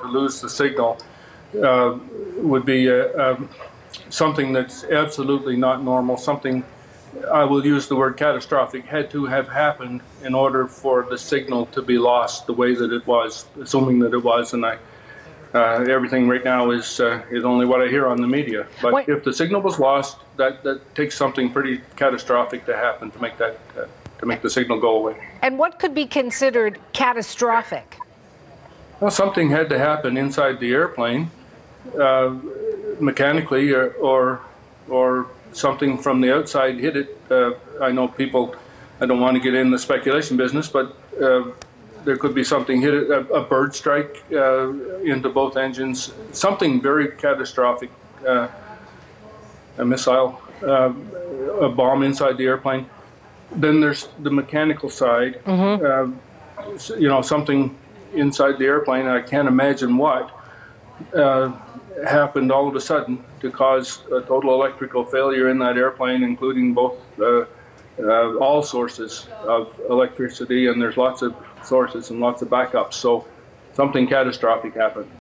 to lose the signal uh, would be uh, um, something that's absolutely not normal, something, I will use the word catastrophic, had to have happened in order for the signal to be lost the way that it was, assuming that it was, and I, uh, everything right now is, uh, is only what I hear on the media. But Wait. if the signal was lost, that, that takes something pretty catastrophic to happen to make that, uh, to make the signal go away. And what could be considered catastrophic? Well, something had to happen inside the airplane, uh, mechanically, or, or or something from the outside hit it. Uh, I know people. I don't want to get in the speculation business, but uh, there could be something hit it, a, a bird strike uh, into both engines, something very catastrophic, uh, a missile, uh, a bomb inside the airplane. Then there's the mechanical side. Uh, s- you know, something inside the airplane, I can't imagine what, uh, happened all of a sudden to cause a total electrical failure in that airplane, including both, uh, uh, all sources of electricity, and there's lots of sources and lots of backups. So something catastrophic happened.